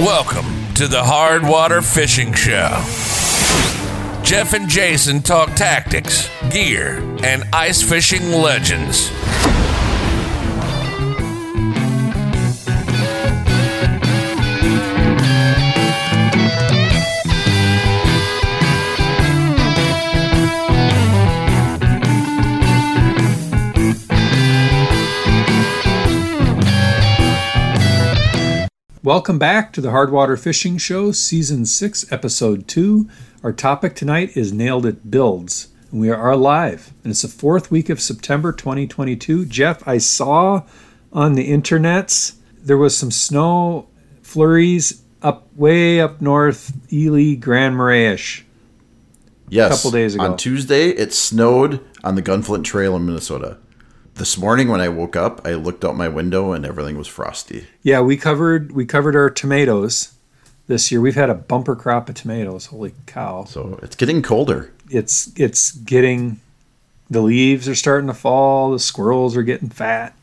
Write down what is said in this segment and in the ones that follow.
Welcome to the Hard Water Fishing Show. Jeff and Jason talk tactics, gear, and ice fishing legends. Welcome back to the Hardwater Fishing Show, Season 6, Episode 2. Our topic tonight is Nailed It Builds. And we are live, and it's the fourth week of September 2022. Jeff, I saw on the internets there was some snow flurries up way up north, Ely, Grand Marais. Yes. couple days ago. On Tuesday, it snowed on the Gunflint Trail in Minnesota. This morning, when I woke up, I looked out my window and everything was frosty. Yeah, we covered we covered our tomatoes this year. We've had a bumper crop of tomatoes. Holy cow. So it's getting colder. it's it's getting the leaves are starting to fall the squirrels are getting fat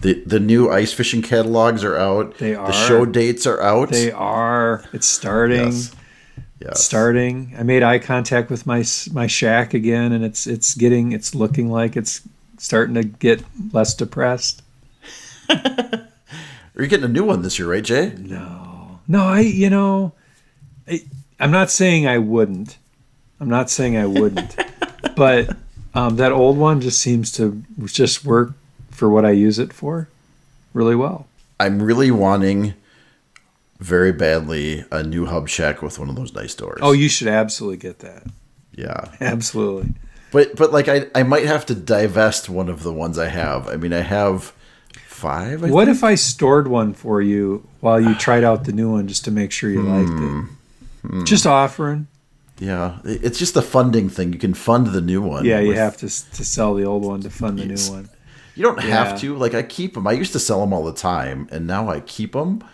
The the new ice fishing catalogs are out. They are. The show dates are out. they are it's starting Yes. Yes. starting i made eye contact with my my shack again and it's it's getting it's looking like it's starting to get less depressed Are you getting a new one this year, right, Jay? no no i you know I, i'm not saying i wouldn't i'm not saying i wouldn't but um, that old one just seems to just work for what i use it for really well I'm really wanting very badly a new hub shack with one of those nice doors. Oh, you should absolutely get that. yeah. Absolutely. But but like I I might have to divest one of the ones I have. I mean, I have five. I What if I stored one for you while you tried out the new one just to make sure you liked Hmm. it? Just offering. Yeah, it's just a funding thing. You can fund the new one. Yeah, you with- have to to sell the old one to fund the new one. You don't Yeah. have to. Like I keep them. I used to sell them all the time, and now I keep them.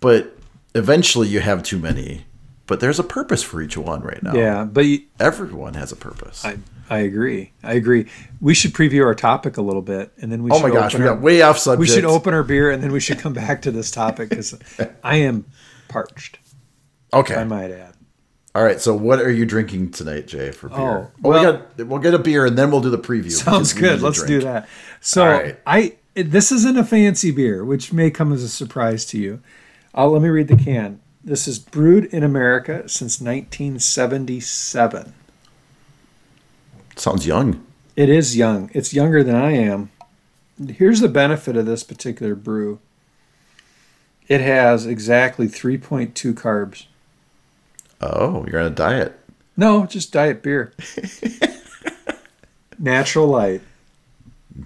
But eventually, you have too many. But there's a purpose for each one right now. Yeah, but you, everyone has a purpose. I I agree. I agree. We should preview our topic a little bit, and then we. oh should my gosh, we our- got way off subject. We should open our beer, and then we should come back to this topic because I am parched. Okay. I might add. All right. So, what are you drinking tonight, Jay, for beer? Oh, we well- got, we'll get a beer and then we'll do the preview. Sounds we good. Let's do that. So right. I this isn't a fancy beer, which may come as a surprise to you. Uh, let me read the can. This is brewed in America since 1977. Sounds young. It is young. It's younger than I am. Here's the benefit of this particular brew. It has exactly 3.2 carbs. Oh, you're on a diet. No, just diet beer. Natural light.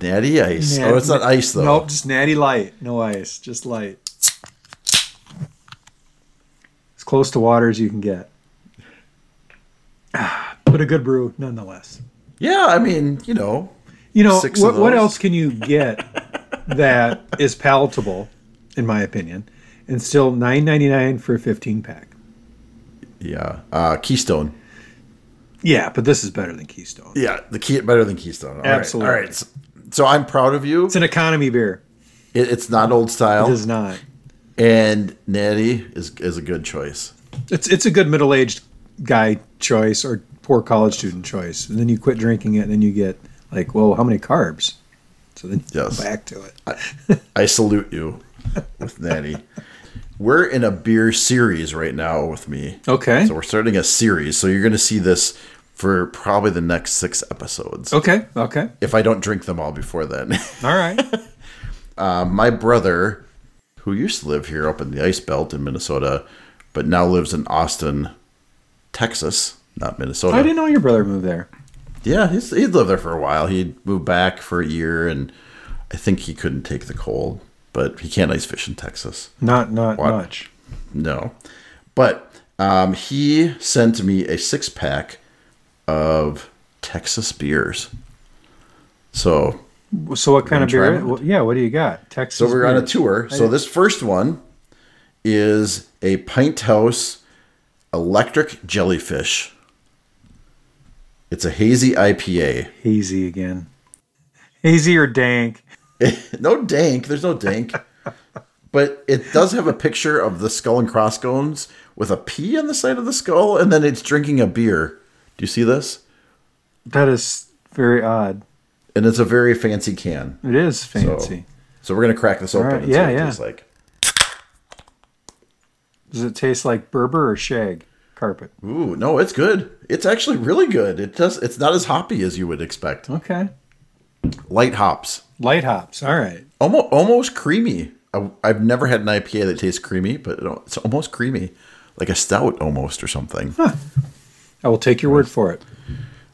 Natty ice. Oh, it's not ice though. Nope, just natty light. No ice, just light. As close to water as you can get. But a good brew nonetheless. Yeah, I mean, you know, You know, Six what, what else can you get that is palatable, in my opinion, and still nine ninety nine for a 15 pack? yeah. Uh, Keystone. Yeah, but this is better than Keystone. Yeah, the key better than Keystone. All right, Absolutely. All right. So, so I'm proud of you. It's an economy beer. It, it's not old style, It is not. and Natty is is a good choice. It's it's a good middle aged guy choice or poor college student choice. And then you quit drinking it, and then you get like, whoa, how many carbs? So then you Yes. go back to it. I salute you with Natty. We're in a beer series right now with me. Okay. So we're starting a series. So you're going to see this for probably the next six episodes. Okay. Okay. If I don't drink them all before then. All right. Um, my brother, who used to live here up in the ice belt in Minnesota, but now lives in Austin, Texas, not Minnesota. I didn't know your brother moved there. Yeah, he's, he'd lived there for a while. He'd moved back for a year, and I think he couldn't take the cold, but he can't ice fish in Texas. Not not What? much. No. But um, he sent me a six pack of Texas beers. So So what kind of beer? Well, yeah. What do you got? Texas. So we're on a tour. So this first one is a Pinthouse Electric Jellyfish. It's a hazy IPA. Hazy again. Hazy or dank? no dank. There's no dank. but it does have a picture of the skull and crossbones with a P on the side of the skull, and then it's drinking a beer. Do you see this? That is very odd. And it's a very fancy can. It is fancy. So we're gonna crack this open. right, and see yeah, what it yeah. tastes like. Does it taste like Berber or shag carpet? Ooh, no, it's good. It's actually really good. It does. It's not as hoppy as you would expect. Okay. Light hops, Light hops. All right. almost almost creamy. I, I've never had an IPA that tastes creamy, but it's almost creamy, like a stout almost or something. I will take your word for it.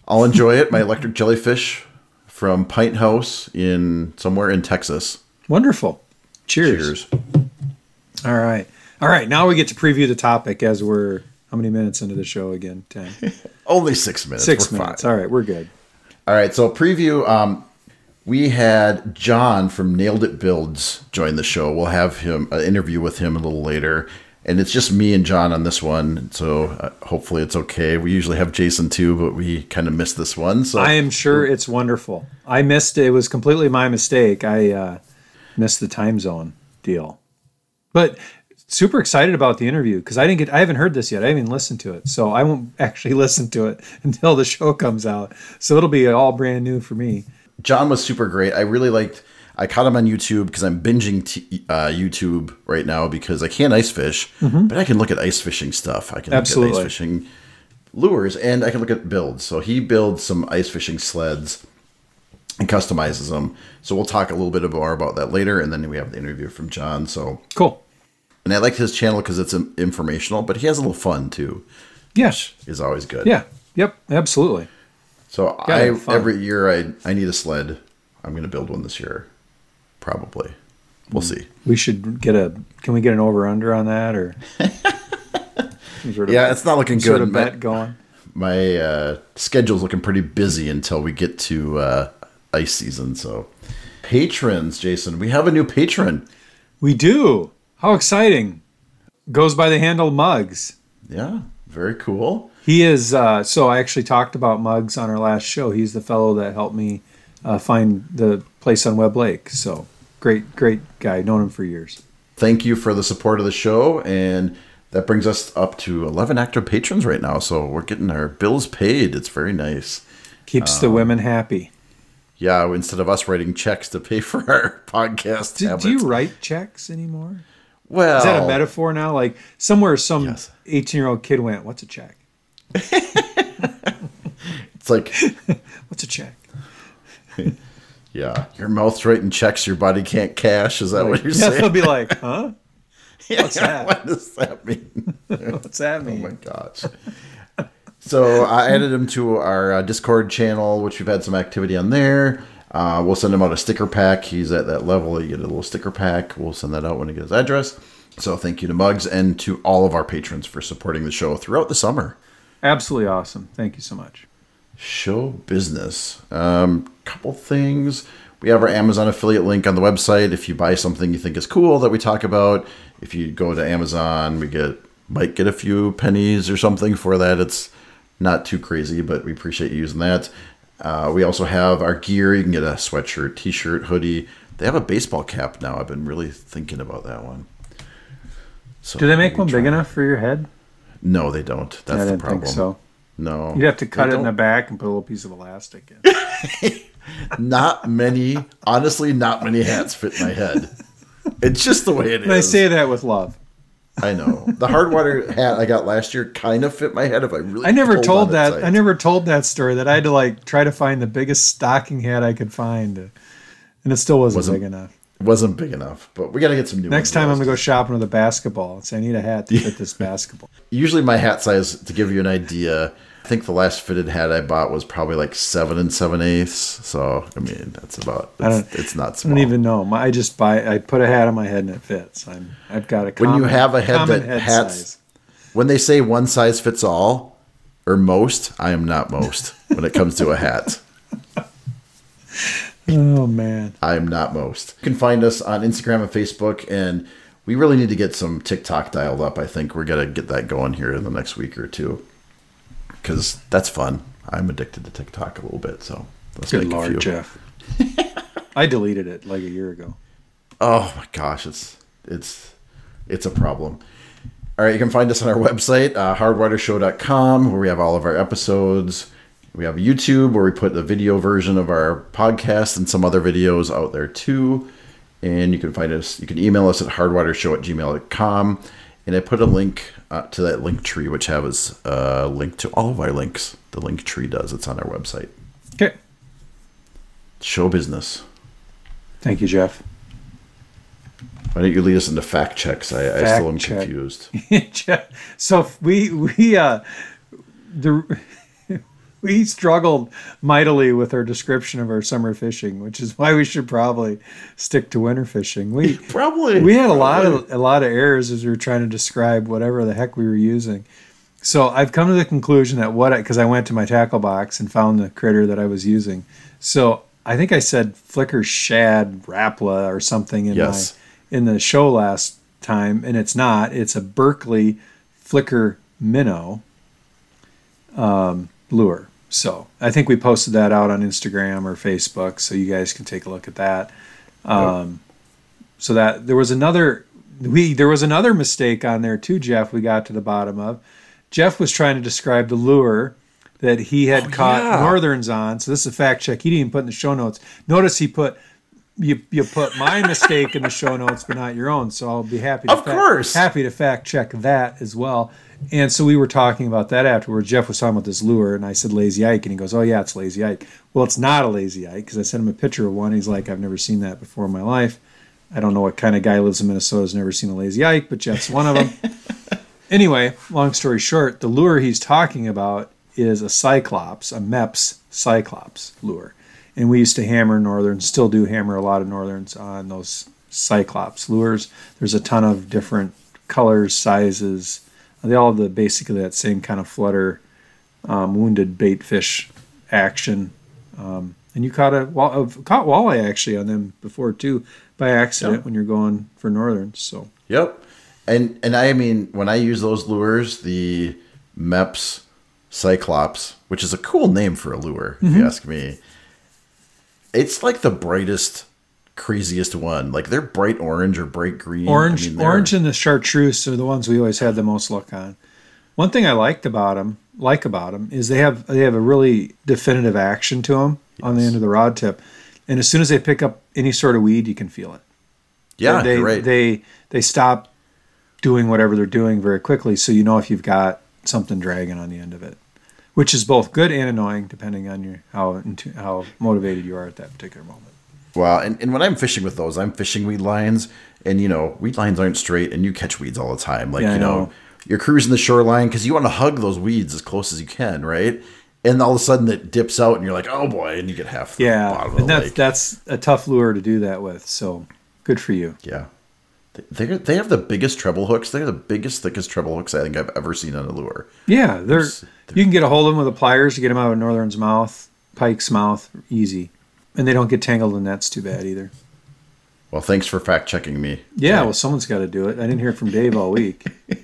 I'll enjoy it. My electric jellyfish from Pinthouse in somewhere in Texas. Wonderful. Cheers. Cheers. All right. All right. Now we get to preview the topic as we're how many minutes into the show again? Ten. Only six minutes. Six We're fine. minutes. All right. We're good. All right, so preview. Um, we had John from Nailed It Builds join the show. We'll have him an interview with him a little later, and it's just me and John on this one. So uh, hopefully it's okay. We usually have Jason too, but we kind of missed this one. So I am sure it's wonderful. I missed it. It was completely my mistake. I uh, missed the time zone deal. But super excited about the interview because I didn't get I haven't heard this yet. I haven't even listened to it. So I won't actually listen to it until the show comes out. So it'll be all brand new for me. John was super great. I really liked. I caught him on YouTube because I'm binging t- uh, YouTube right now because I can't ice fish, but I can look at ice fishing stuff. I can Mm-hmm. Absolutely. look at ice fishing lures and I can look at builds. So he builds some ice fishing sleds and customizes them. So we'll talk a little bit more about that later, and then we have the interview from John. So Cool. And I like his channel because it's informational, but he has a little fun too. Yes. Is always good. Yeah. Yep. Absolutely. So Gotta I every year I I need a sled. I'm going to build one this year, probably. We'll see. We should get a. Can we get an over under on that or? sort of- Yeah, it's not looking some Sort good. of My- bet going. My uh, schedule's looking pretty busy until we get to uh, ice season. So, patrons, Jason, we have a new patron. We do. How exciting! Goes by the handle Mugs. Yeah, very cool. He is. Uh, so I actually talked about Mugs on our last show. He's the fellow that helped me uh, find the place on Web Lake. So great, great guy. Known him for years. Thank you for the support of the show, and that brings us up to 11 active patrons right now. So we're getting our bills paid. It's very nice. Keeps Um, the women happy. Yeah, instead of us writing checks to pay for our podcast, Do, do you write checks anymore? Well, Is that a metaphor now? Like somewhere some Yes. 18 year old kid went, "What's a check? It's like, What's a check?" yeah, your mouth's writing checks your body can't cash. Is that what you're Yeah, saying? they'll be like, "Huh? What's that? What does that mean? What's that Oh my gosh. So I added him to our uh, Discord channel, which we've had some activity on there. Uh, we'll send him out a sticker pack. He's at that level. You get a little sticker pack. We'll send that out when he gets address. So thank you to Mugs and to all of our patrons for supporting the show throughout the summer. Absolutely awesome. Thank you so much. Show business. Um, couple things. We have our Amazon affiliate link on the website. If you buy something you think is cool that we talk about, if you go to Amazon, we get might get a few pennies or something for that. It's not too crazy, but we appreciate you using that. Uh, we also have our gear. You can get a sweatshirt, t-shirt, hoodie. They have a baseball cap now. I've been really thinking about that one. So Do they make one big enough for your head? No, they don't. That's the problem. think so. No, You'd have to cut it in the back and put a little piece of elastic in. not many honestly not many hats fit my head it's just the way it is I say that with love. I know the hard water hat i got last year kind of fit my head if i really I never told that. tight. I never told that story that I had to like try to find the biggest stocking hat I could find, and it still wasn't, Wasn't- big enough. it wasn't big enough but we got to get some new Next time I'm gonna go shopping with a basketball and say I need a hat to fit this basketball. usually my hat size to give you an idea think the last fitted hat i bought was probably like seven and seven eighths so i mean that's about it's, I it's not I small don't even know. My, I just buy. I put a hat on my head and it fits. I'm. I've got a. When you have a head common that hats- size. when they say one size fits all or most i am not most when it comes to a hat Oh man. I am not most. You can find us on Instagram and Facebook, and we really need to get some TikTok dialed up. I think we're gonna get that going here in the next week or two, because that's fun. I'm addicted to TikTok a little bit, so let's Good make a lord, few. Jeff. I deleted it like a year ago. Oh my gosh, it's it's it's a problem. All right, you can find us on our website, uh, hardwatershow.com, where we have all of our episodes. We have YouTube, where we put the video version of our podcast and some other videos out there too. And you can find us, you can email us at hardwatershow at gmail.com. And I put a link uh, to that link tree, which has a link to all of our links. The link tree does, it's on our website. Okay. Show business. Thank you, Jeff. Why don't you lead us into fact checks? I, I still am check. confused. Jeff, so we we uh the we struggled mightily with our description of our summer fishing, which is why we should probably stick to winter fishing. We Probably. we had a lot of a lot of errors as we were trying to describe whatever the heck we were using. So I've come to the conclusion that what because I, went to my tackle box and found the critter that I was using. So I think I said flicker shad Rapala or something in Yes. my in the show last time, and it's not. It's a Berkley flicker minnow um, lure. So I think we posted that out on Instagram or Facebook, so you guys can take a look at that. Um, So that there was another we there was another mistake on there too, Jeff. We got to the bottom of. Jeff was trying to describe the lure that he had caught yeah. northerns on. So this is a fact check. He didn't even put in the show notes. Notice he put you you put my mistake in the show notes, but not your own. So I'll be happy. To Of course. happy to fact check that as well. And so we were talking about that afterwards. Jeff was talking about this lure, and I said lazy ike, and he goes, "Oh yeah, it's lazy ike." Well, it's not a lazy ike because I sent him a picture of one. He's like, "I've never seen that before in my life." I don't know what kind of guy lives in Minnesota has never seen a lazy ike, but Jeff's one of them. anyway, long story short, the lure he's talking about is a cyclops, a Mepps cyclops lure. And we used to hammer northern, still do hammer a lot of northerns on those cyclops lures. There's a ton of different colors, sizes. They all have the basically that same kind of flutter, um, wounded bait fish action. Um, and you caught a wall, uh, caught walleye actually on them before too by accident Yep. when you're going for northern. So Yep. And and I mean when I use those lures, the Mepps Cyclops, which is a cool name for a lure, if Mm-hmm. you ask me. It's like the brightest, craziest one. Like they're bright orange or bright green. I Orange, mean, orange, and the chartreuse are the ones we always had the most luck on. One thing I liked about them, like about them, is they have they have a really definitive action to them on the end of the rod tip, and as soon as they pick up any sort of weed, you can feel it. Yeah, they right. they they stop doing whatever they're doing very quickly, so you know if you've got something dragging on the end of it, which is both good and annoying depending on your how how motivated you are at that particular moment. Wow, and, and when I'm fishing with those, I'm fishing weed lines, and you know, weed lines aren't straight, and you catch weeds all the time. Like Yeah, you know, know. you're cruising the shoreline because you want to hug those weeds as close as you can, right? And all of a sudden it dips out, and you're like, oh boy, and you get half the Yeah, bottom of the and that's lake. that's a tough lure to do that with. So good for you. Yeah. They they have the biggest treble hooks. They're the biggest, thickest treble hooks I think I've ever seen on a lure. Yeah, they're There's- you can get a hold of them with the pliers to get them out of northern's mouth, pike's mouth, easy, and they don't get tangled in nets too bad either. Well, thanks for fact checking me. Yeah, well, someone's got to do it. I didn't hear from Dave all week.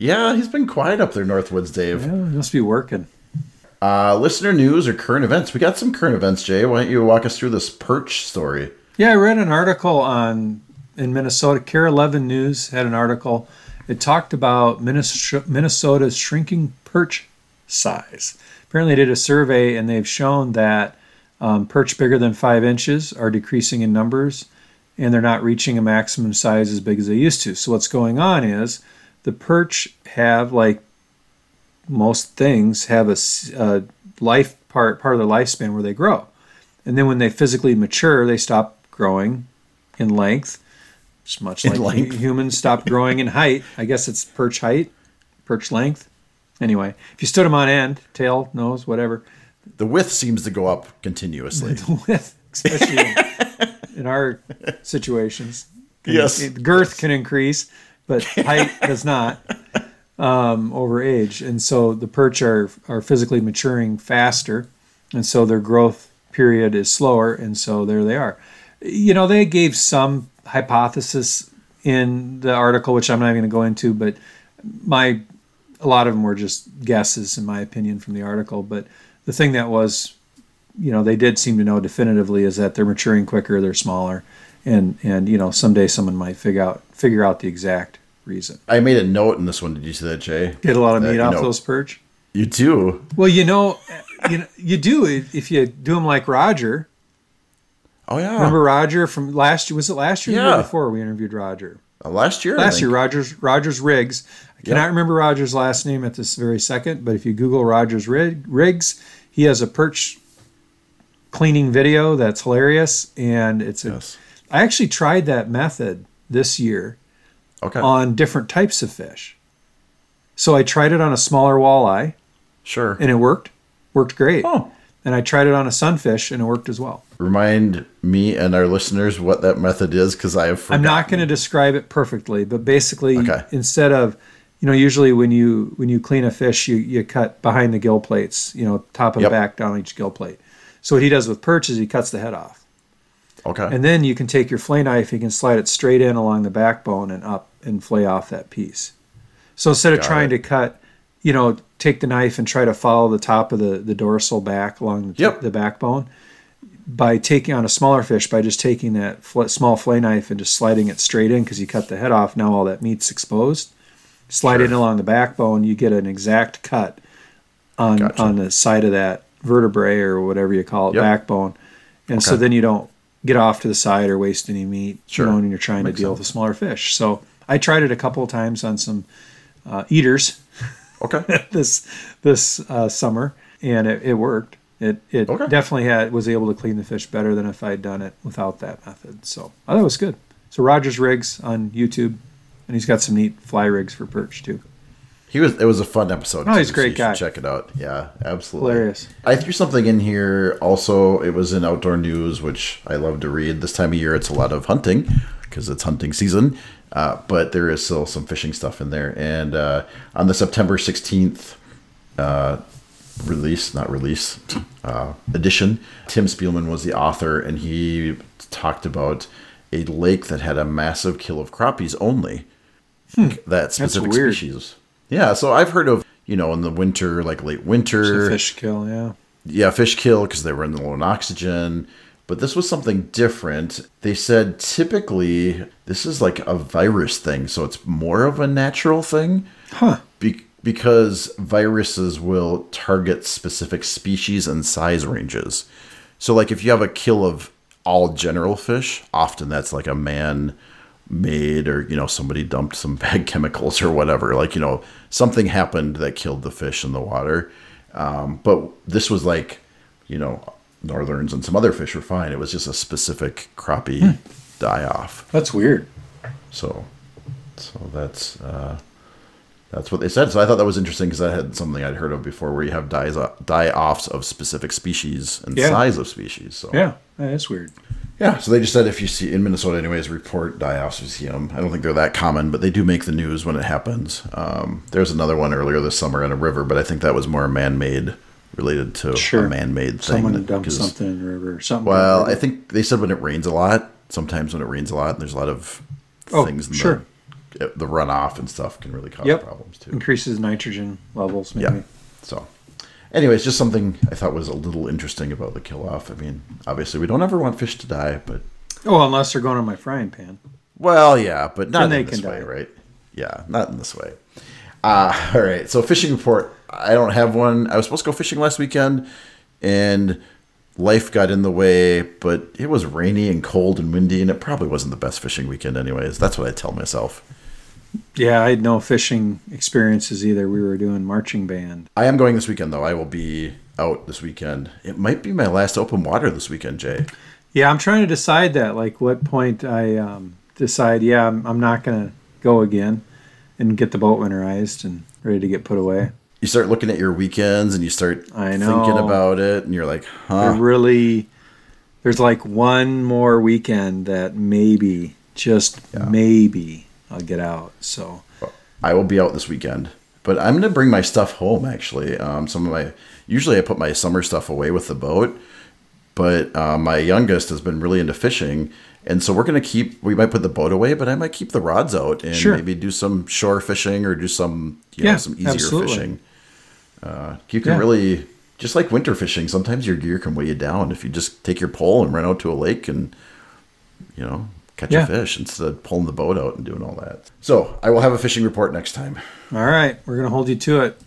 Yeah, he's been quiet up there, Northwoods Dave. yeah, he must be working. Uh, listener news or current events. We got some current events, Jay. Why don't you walk us through this perch story? Yeah, I read an article on in Minnesota. KARE 11 News had an article. It talked about Minnesota's shrinking perch size. Apparently, they did a survey and they've shown that um, perch bigger than five inches are decreasing in numbers and they're not reaching a maximum size as big as they used to. So, what's going on is the perch have, like most things, have a life part, part of their lifespan where they grow. And then when they physically mature, they stop growing in length. Just much In like length. humans stop growing in height. I guess it's perch height, perch length. Anyway, if you stood them on end, tail, nose, whatever, The width seems to go up continuously. the width, especially in, in our situations, can- Yes. girth can increase, but height does not um, over age. And so the perch are, are physically maturing faster, and so their growth period is slower, and so there they are. You know, they gave some hypothesis in the article, which I'm not even going to go into, but my a lot of them were just guesses, in my opinion, from the article. But the thing that was, you know, they did seem to know definitively is that they're maturing quicker, they're smaller, and and you know someday someone might figure out figure out the exact reason. I made a note in this one. Did you see that, Jay? Get a lot of That, meat off know- those perch. You do. Well, you know, you know, you do if if you do them like Roger. Oh yeah. Remember Roger from last year? Was it last year? Yeah. year before we interviewed Roger. Uh, last year? Last year. Rogers Rogers Riggs. I cannot Yep. remember Rogers' last name at this very second, but if you Google Rogers Riggs, he has a perch cleaning video that's hilarious, and it's a. Yes. I actually tried that method this year Okay. on different types of fish. So I tried it on a smaller walleye, sure. and it worked, worked great. Oh. And I tried it on a sunfish, and it worked as well. Remind me and our listeners what that method is because I have I'm not going to describe it perfectly, but basically, Okay. instead of, you know, usually when you when you clean a fish, you you cut behind the gill plates, you know, top and Yep. back down each gill plate. So what he does with perch is he cuts the head off, Okay. and then you can take your flay knife, you can slide it straight in along the backbone and up and flay off that piece. So instead of Got trying it. to cut, you know, take the knife and try to follow the top of the the dorsal back along the, Yep. the backbone, by taking on a smaller fish, by just taking that fl- small flay knife and just sliding it straight in because you cut the head off, now all that meat's exposed. Slide it Sure. along the backbone, you get an exact cut on Gotcha. on the side of that vertebrae or whatever you call it, Yep. backbone. And so then you don't get off to the side or waste any meat, Sure. you know, when you're trying Makes to deal sense. with a smaller fish. So I tried it a couple of times on some uh, eaters okay. this this uh, summer, and it, it worked. It it Okay. definitely had was able to clean the fish better than if I'd done it without that method. So I thought it was good. So Rogers Rigs on YouTube, and he's got some neat fly rigs for perch too. He was. It was a fun episode. Oh, he's a too, great you guy. Check it out. Yeah, absolutely. Hilarious. I threw something in here. Also, it was in outdoor news, which I love to read. This time of year, it's a lot of hunting because it's hunting season. Uh, but there is still some fishing stuff in there. And uh, on the September sixteenth uh, release, not release, uh, edition, Tim Spielman was the author, and he talked about a lake that had a massive kill of crappies only. That specific weird. species. Yeah, so I've heard of you know in the winter, like late winter, fish kill, yeah. yeah, fish kill because they were in low in oxygen. But this was something different. They said typically this is like a virus thing, so it's more of a natural thing. Huh. Be- because viruses will target specific species and size ranges. So, like if you have a kill of all general fish, often that's like a man made or you know somebody dumped some bad chemicals or whatever like you know something happened that killed the fish in the water um, but this was like you know northerns and some other fish were fine it was just a specific crappie die off That's weird. so so that's uh that's what they said so i thought that was interesting because i had something i'd heard of before where you have dies die offs of specific species and Yeah. size of species so Yeah, that's weird. yeah, so they just said if you see in Minnesota, anyways, report die-offs. You see them. I don't think they're that common, but they do make the news when it happens. Um, there's another one earlier this summer in a river, but I think that was more man-made, related to Sure. a man-made thing. Someone dumped something in the river or something. Well, I think they said when it rains a lot. Sometimes when it rains a lot, and there's a lot of Oh, things in sure. the the runoff and stuff can really cause Yep. problems too. increases nitrogen levels. Maybe. Yeah. So, anyways, just something I thought was a little interesting about the kill off. I mean, obviously, we don't ever want fish to die, but Oh, unless they're going in my frying pan. Well, yeah, but not Then they in this can way, die. right? Yeah, not in this way. Uh, all right, so fishing report. I don't have one. I was supposed to go fishing last weekend, and life got in the way. But it was rainy and cold and windy, and it probably wasn't the best fishing weekend, anyways. That's what I tell myself. Yeah, I had no fishing experiences either. We were doing marching band. I am going this weekend, though. I will be out this weekend. It might be my last open water this weekend, Jay. Yeah, I'm trying to decide that. Like, what point I um, decide? Yeah, I'm, I'm not gonna go again, and get the boat winterized and ready to get put away. You start looking at your weekends, and you start thinking about it, and you're like, I huh? really, there's like one more weekend that maybe, just Yeah. maybe, I'll get out. So I will be out this weekend, but I'm gonna bring my stuff home. Actually, um, some of my usually I put my summer stuff away with the boat, but uh, my youngest has been really into fishing, and so we're gonna keep. We might put the boat away, but I might keep the rods out and Sure. maybe do some shore fishing or do some you know Yeah, some easier absolutely. fishing. Uh, you can Yeah. really just like winter fishing. Sometimes your gear can weigh you down if you just take your pole and run out to a lake and you know, catch Yeah. a fish instead of pulling the boat out and doing all that. So I will have a fishing report next time. All right, we're gonna hold you to it.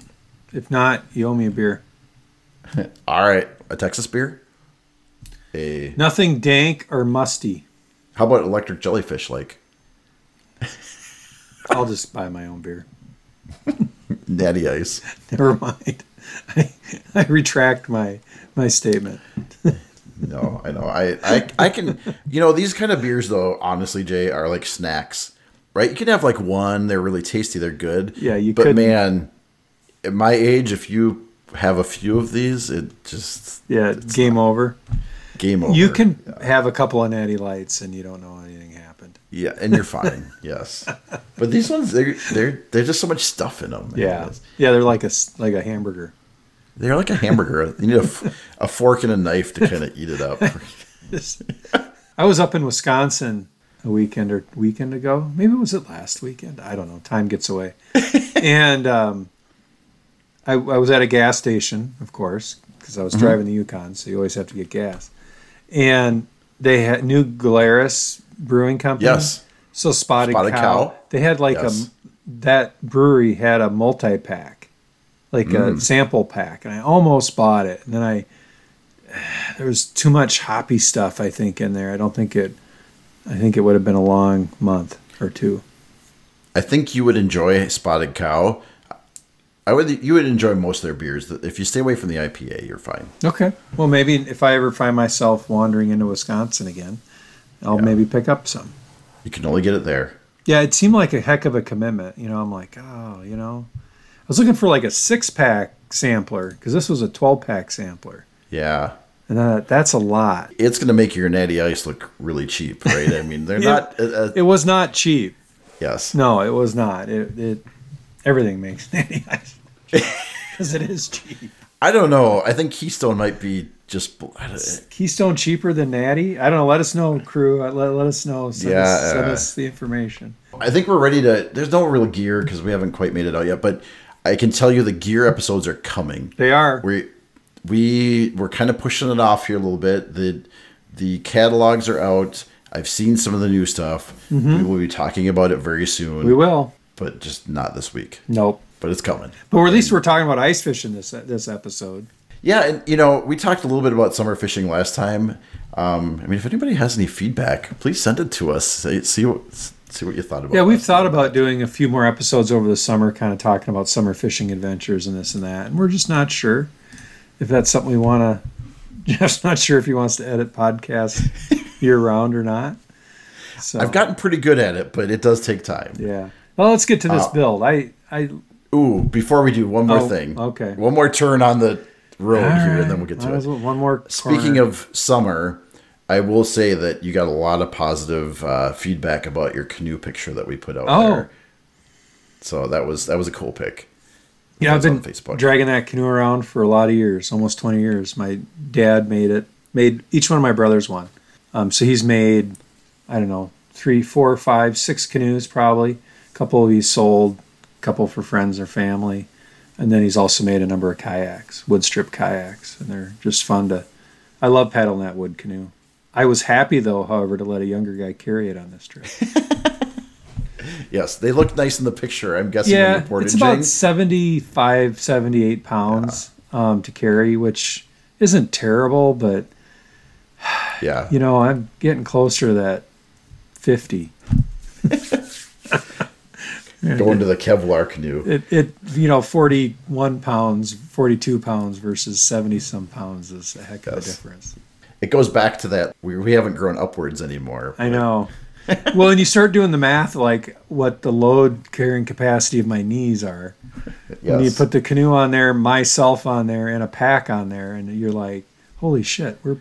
If not, you owe me a beer. All right, a Texas beer. A Nothing dank or musty. how about electric jellyfish? Like I'll just buy my own beer. natty ice. Never mind. I, I retract my my statement. No, I know. I, I I can. You know, these kind of beers, though, honestly, Jay, are like snacks, right? You can have like one. They're really tasty. They're good. Yeah, you But could- man, at my age, if you have a few of these, it just Yeah, it's game over. Game over. You can have a couple of natty lights and you don't know anything happened. Yeah, and you're fine. yes, but these ones, they're they're they're just so much stuff in them. Yeah, yeah, they're like a like a hamburger. they're like a hamburger. you need a fork and a knife to kind of eat it up. I was up in Wisconsin a weekend or weekend ago. Maybe it was it last weekend? I don't know. Time gets away. and um, I, I was at a gas station, of course, because I was driving the Yukon, so you always have to get gas. And they had New Glarus Brewing Company. Yes. So Spotted, Spotted Cow. Cow. They had like Yes. a that brewery had a multi pack, like Mm. a sample pack, and I almost bought it, and then I there was too much hoppy stuff I think in there. I don't think it. I think it would have been a long month or two. I think you would enjoy Spotted Cow. I would. You would enjoy most of their beers. If you stay away from the IPA, you're fine. Okay. Well, maybe if I ever find myself wandering into Wisconsin again, I'll maybe pick up some. You can only get it there. Yeah, it seemed like a heck of a commitment. You know, I'm like, oh, you know, I was looking for like a six pack sampler because this was a 12 pack sampler, Yeah, and that, that's a lot. it's going to make your natty ice look really cheap, right? I mean, they're Yeah. not. Uh, uh, It was not cheap. yes. No, it was not. It, it everything makes natty ice because it is cheap. I don't know. I think Keystone might be just. Keystone cheaper than Natty? I don't know. Let us know, crew. Uh, Let, let us know. Send, Yeah, us, send us the information. I think we're ready to. There's no real gear because we haven't quite made it out yet, but I can tell you the gear episodes are coming. They are. we we we're kind of pushing it off here a little bit. The the catalogs are out. I've seen some of the new stuff. We will be talking about it very soon. Mm-hmm. we will. But just not this week. Nope. But it's coming. But at least we're talking about ice fishing this this episode. Yeah, and you know, we talked a little bit about summer fishing last time. Um, I mean, if anybody has any feedback, please send it to us. Say, see what see what you thought about. Yeah, we've thought about doing a few more episodes over the summer, kind of talking about summer fishing adventures and this and that. And we're just not sure if that's something we want to. Jeff's not sure if he wants to edit podcasts year round or not. So I've gotten pretty good at it, but it does take time. yeah. Well, let's get to this Uh, build. I I Ooh, before we do one more Oh, thing. okay. One more turn on the road All here, right. and then we'll get to it. well- One more. Speaking corner. of summer, I will say that you got a lot of positive uh, feedback about your canoe picture that we put out Oh. there. So that was that was a cool pic. Yeah, I've been Facebook. dragging that canoe around for a lot of years, almost 20 years. My dad made it, made each one of my brothers one. Um, so he's made, I don't know, three, four, five, six canoes probably. A couple these sold, a couple for friends or family. And then he's also made a number of kayaks, wood strip kayaks. And they're just fun to, I love paddling that wood canoe. I was happy though, however, to let a younger guy carry it on this trip. Yes, they look nice in the picture. I'm guessing yeah, it's about 75, 78 pounds um, to carry, which isn't terrible, but Yeah, you know, I'm getting closer to that 50. Going to the Kevlar canoe. It, it, you know, 41 pounds, 42 pounds versus 70 some pounds is a heck of a difference. It goes back to that we, we haven't grown upwards anymore. I know. well, and you start doing the math, like what the load carrying capacity of my knees are. Yes. And you put the canoe on there, myself on there, and a pack on there, and you're like, holy shit, we're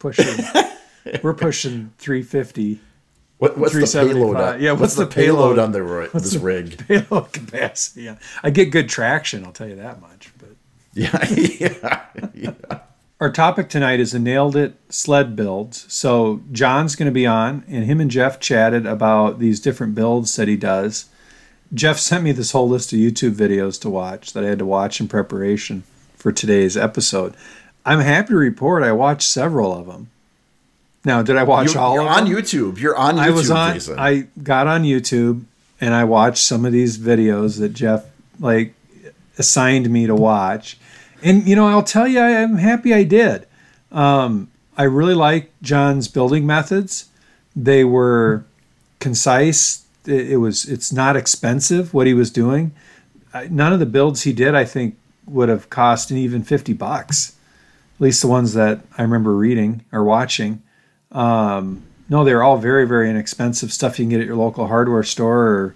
pushing, we're pushing 350 what, what's the payload? On, Yeah, what's, what's the, the payload, on the ri- this rig? payload capacity. Yeah. I get good traction, I'll tell you that much. But Yeah, yeah, yeah. our topic tonight is the nailed it sled builds. So John's going to be on, and him and Jeff chatted about these different builds that he does. Jeff sent me this whole list of YouTube videos to watch that I had to watch in preparation for today's episode. I'm happy to report I watched several of them, Now, did I watch You, all you're of on them? YouTube. You're on YouTube, I was on. Jason. I got on YouTube and I watched some of these videos that Jeff like assigned me to watch, and you know I'll tell you I'm happy I did. Um, I really like John's building methods. They were concise. It, it was it's not expensive what he was doing. I, none of the builds he did I think would have cost even fifty bucks. At least the ones that I remember reading or watching. Um, no, they're all very, very inexpensive stuff you can get at your local hardware store or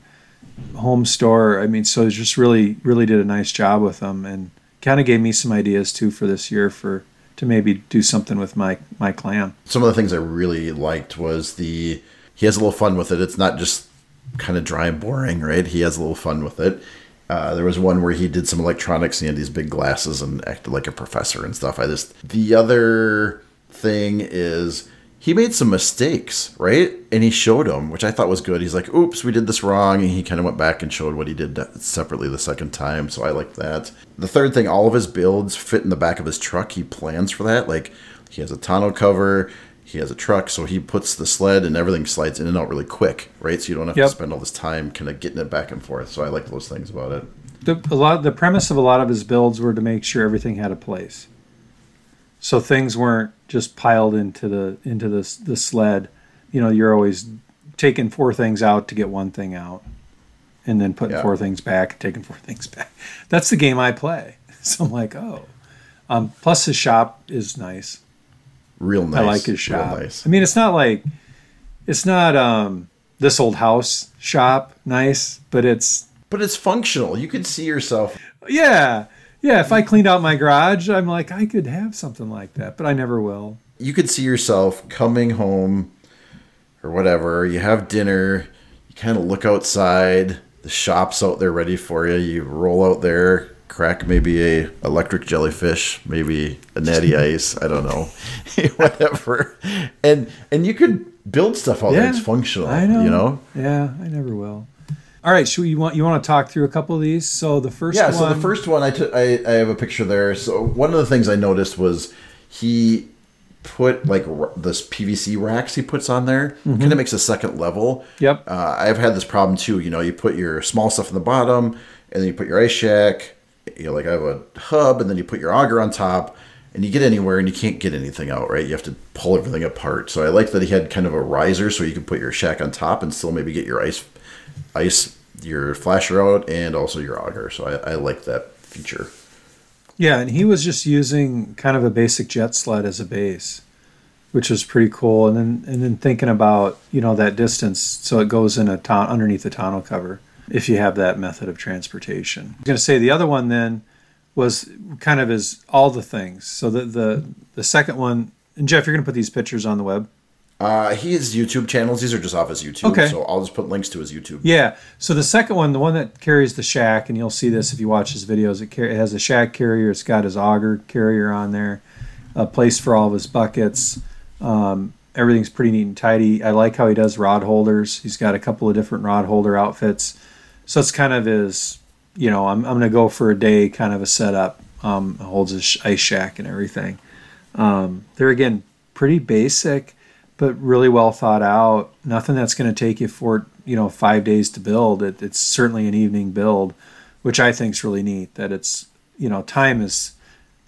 home store. I mean, so it just really, really did a nice job with them and kind of gave me some ideas too for this year for to maybe do something with my my clan. Some of the things I really liked was the he has a little fun with it. It's not just kind of dry and boring, right? He has a little fun with it. Uh, there was one where he did some electronics and he had these big glasses and acted like a professor and stuff. I just the other thing is he made some mistakes, right? And he showed them, which I thought was good. He's like, "Oops, we did this wrong," and he kind of went back and showed what he did separately the second time. So I like that. The third thing, all of his builds fit in the back of his truck. He plans for that. Like he has a tonneau cover, he has a truck, so he puts the sled and everything slides in and out really quick, right? So you don't have Yep. to spend all this time kind of getting it back and forth. So I like those things about it. The a lot the premise of a lot of his builds were to make sure everything had a place. So things weren't just piled into the into the the sled. You know, you're always taking four things out to get one thing out, and then putting Yeah. four things back, taking four things back. That's the game I play. So I'm like, oh. Um, plus, his shop is nice. Real nice. I like his shop. nice. I mean, it's not like it's not um, this old house shop nice, but it's But it's functional. You could see yourself Yeah. Yeah, if I cleaned out my garage, I'm like, I could have something like that, but I never will. you could see yourself coming home or whatever. You have dinner, you kind of look outside, the shop's out there ready for you. You roll out there, crack maybe a electric jellyfish, maybe a natty ice, I don't know. whatever. And and you could build stuff out there. It's functional, I know. you know? Yeah, I never will. All right, should we, you want you want to talk through a couple of these? So the first Yeah, one, so the first one I took I, I have a picture there. So one of the things I noticed was he put like r- this PVC racks he puts on there kind of makes a second level. Mm-hmm. Yep. Uh, I've had this problem too. You know, you put your small stuff in the bottom, and then you put your ice shack. You know, like I have a hub, and then you put your auger on top, and you get anywhere, and you can't get anything out. Right? You have to pull everything apart. So I like that he had kind of a riser, so you can put your shack on top and still maybe get your ice, ice, your flasher out, and also your auger. So I, I like that feature. yeah, and he was just using kind of a basic jet sled as a base, which was pretty cool. And then and then thinking about you know that distance, so it goes in a ton underneath the tonneau cover if you have that method of transportation. I was going to say the other one then was kind of is all the things. So the the the second one, and Jeff, you're going to put these pictures on the web. Uh, he has YouTube channels. These are just off his YouTube. Okay. So I'll just put links to his YouTube. Yeah. So the second one, the one that carries the shack, and you'll see this if you watch his videos. It, car- it has a shack carrier. It's got his auger carrier on there, a place for all of his buckets. Um, everything's pretty neat and tidy. I like how he does rod holders. He's got a couple of different rod holder outfits. So it's kind of his, you know, I'm, I'm going to go for a day kind of a setup. Um, holds his sh- ice shack and everything. Um, they're again pretty basic, but really well thought out. Nothing that's going to take you for you know five days to build. It, it's certainly an evening build, which I think is really neat. That it's you know time is.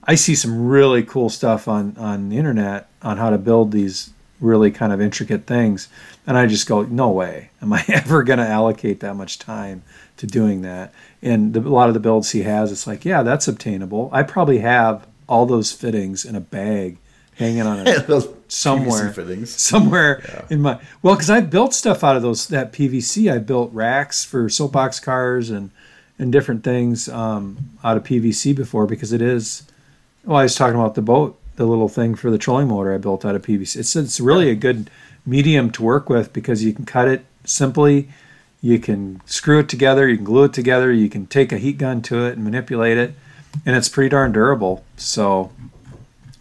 I see some really cool stuff on on the internet on how to build these really kind of intricate things, and I just go, no way, am I ever going to allocate that much time to doing that? And the, a lot of the builds he has, it's like, yeah, that's obtainable. I probably have all those fittings in a bag hanging on a somewhere PVC fittings. somewhere in my well because i've built stuff out of those that pvc i built racks for soapbox cars and and different things um, out of pvc before because it is well i was talking about the boat the little thing for the trolling motor i built out of pvc it's, it's really a good medium to work with because you can cut it simply. You can screw it together you can glue it together you can take a heat gun to it and manipulate it and it's pretty darn durable. So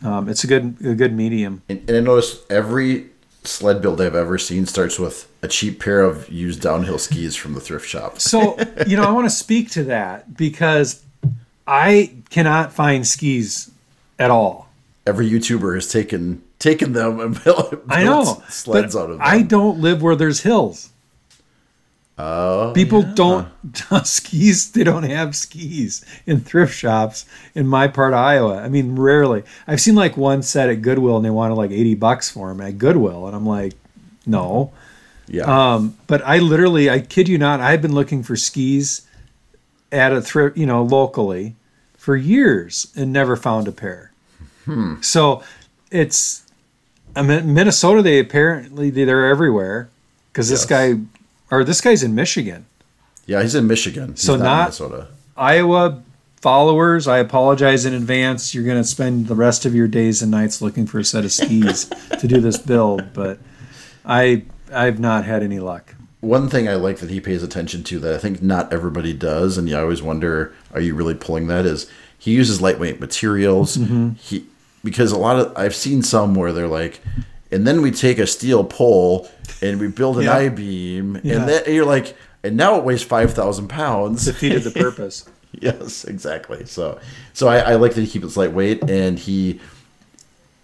um, it's a good a good medium And, and I noticed every sled build I've ever seen starts with a cheap pair of used downhill skis from the thrift shop. So, you know, I want to speak to that because I cannot find skis at all. Every YouTuber has taken taken them and built, I know sleds out of them. I don't live where there's hills. Oh, People yeah. don't skis. They don't have skis in thrift shops in my part of Iowa. I mean, rarely. I've seen like one set at Goodwill, and they wanted like eighty bucks for them at Goodwill, and I'm like, no. Yeah. Um, but I literally, I kid you not, I've been looking for skis at a thrift, you know, locally for years and never found a pair. Hmm. So it's, I mean, Minnesota. They apparently they're everywhere because this guy, or this guy's in Michigan. yeah, he's in Michigan. He's So not, not- Minnesota. Iowa followers, I apologize in advance. You're going to spend the rest of your days and nights looking for a set of skis to do this build, but I I've not had any luck. One thing I like that he pays attention to that I think not everybody does, and you always wonder, are you really pulling that? Is he uses lightweight materials? Mm-hmm. He because a lot of I've seen some where they're like, and then we take a steel pole and we build an Yeah. I beam, Yeah. and then and you're like, and now it weighs five thousand pounds. Defeated the purpose. yes, exactly. So, so I, I like that he keeps it lightweight and he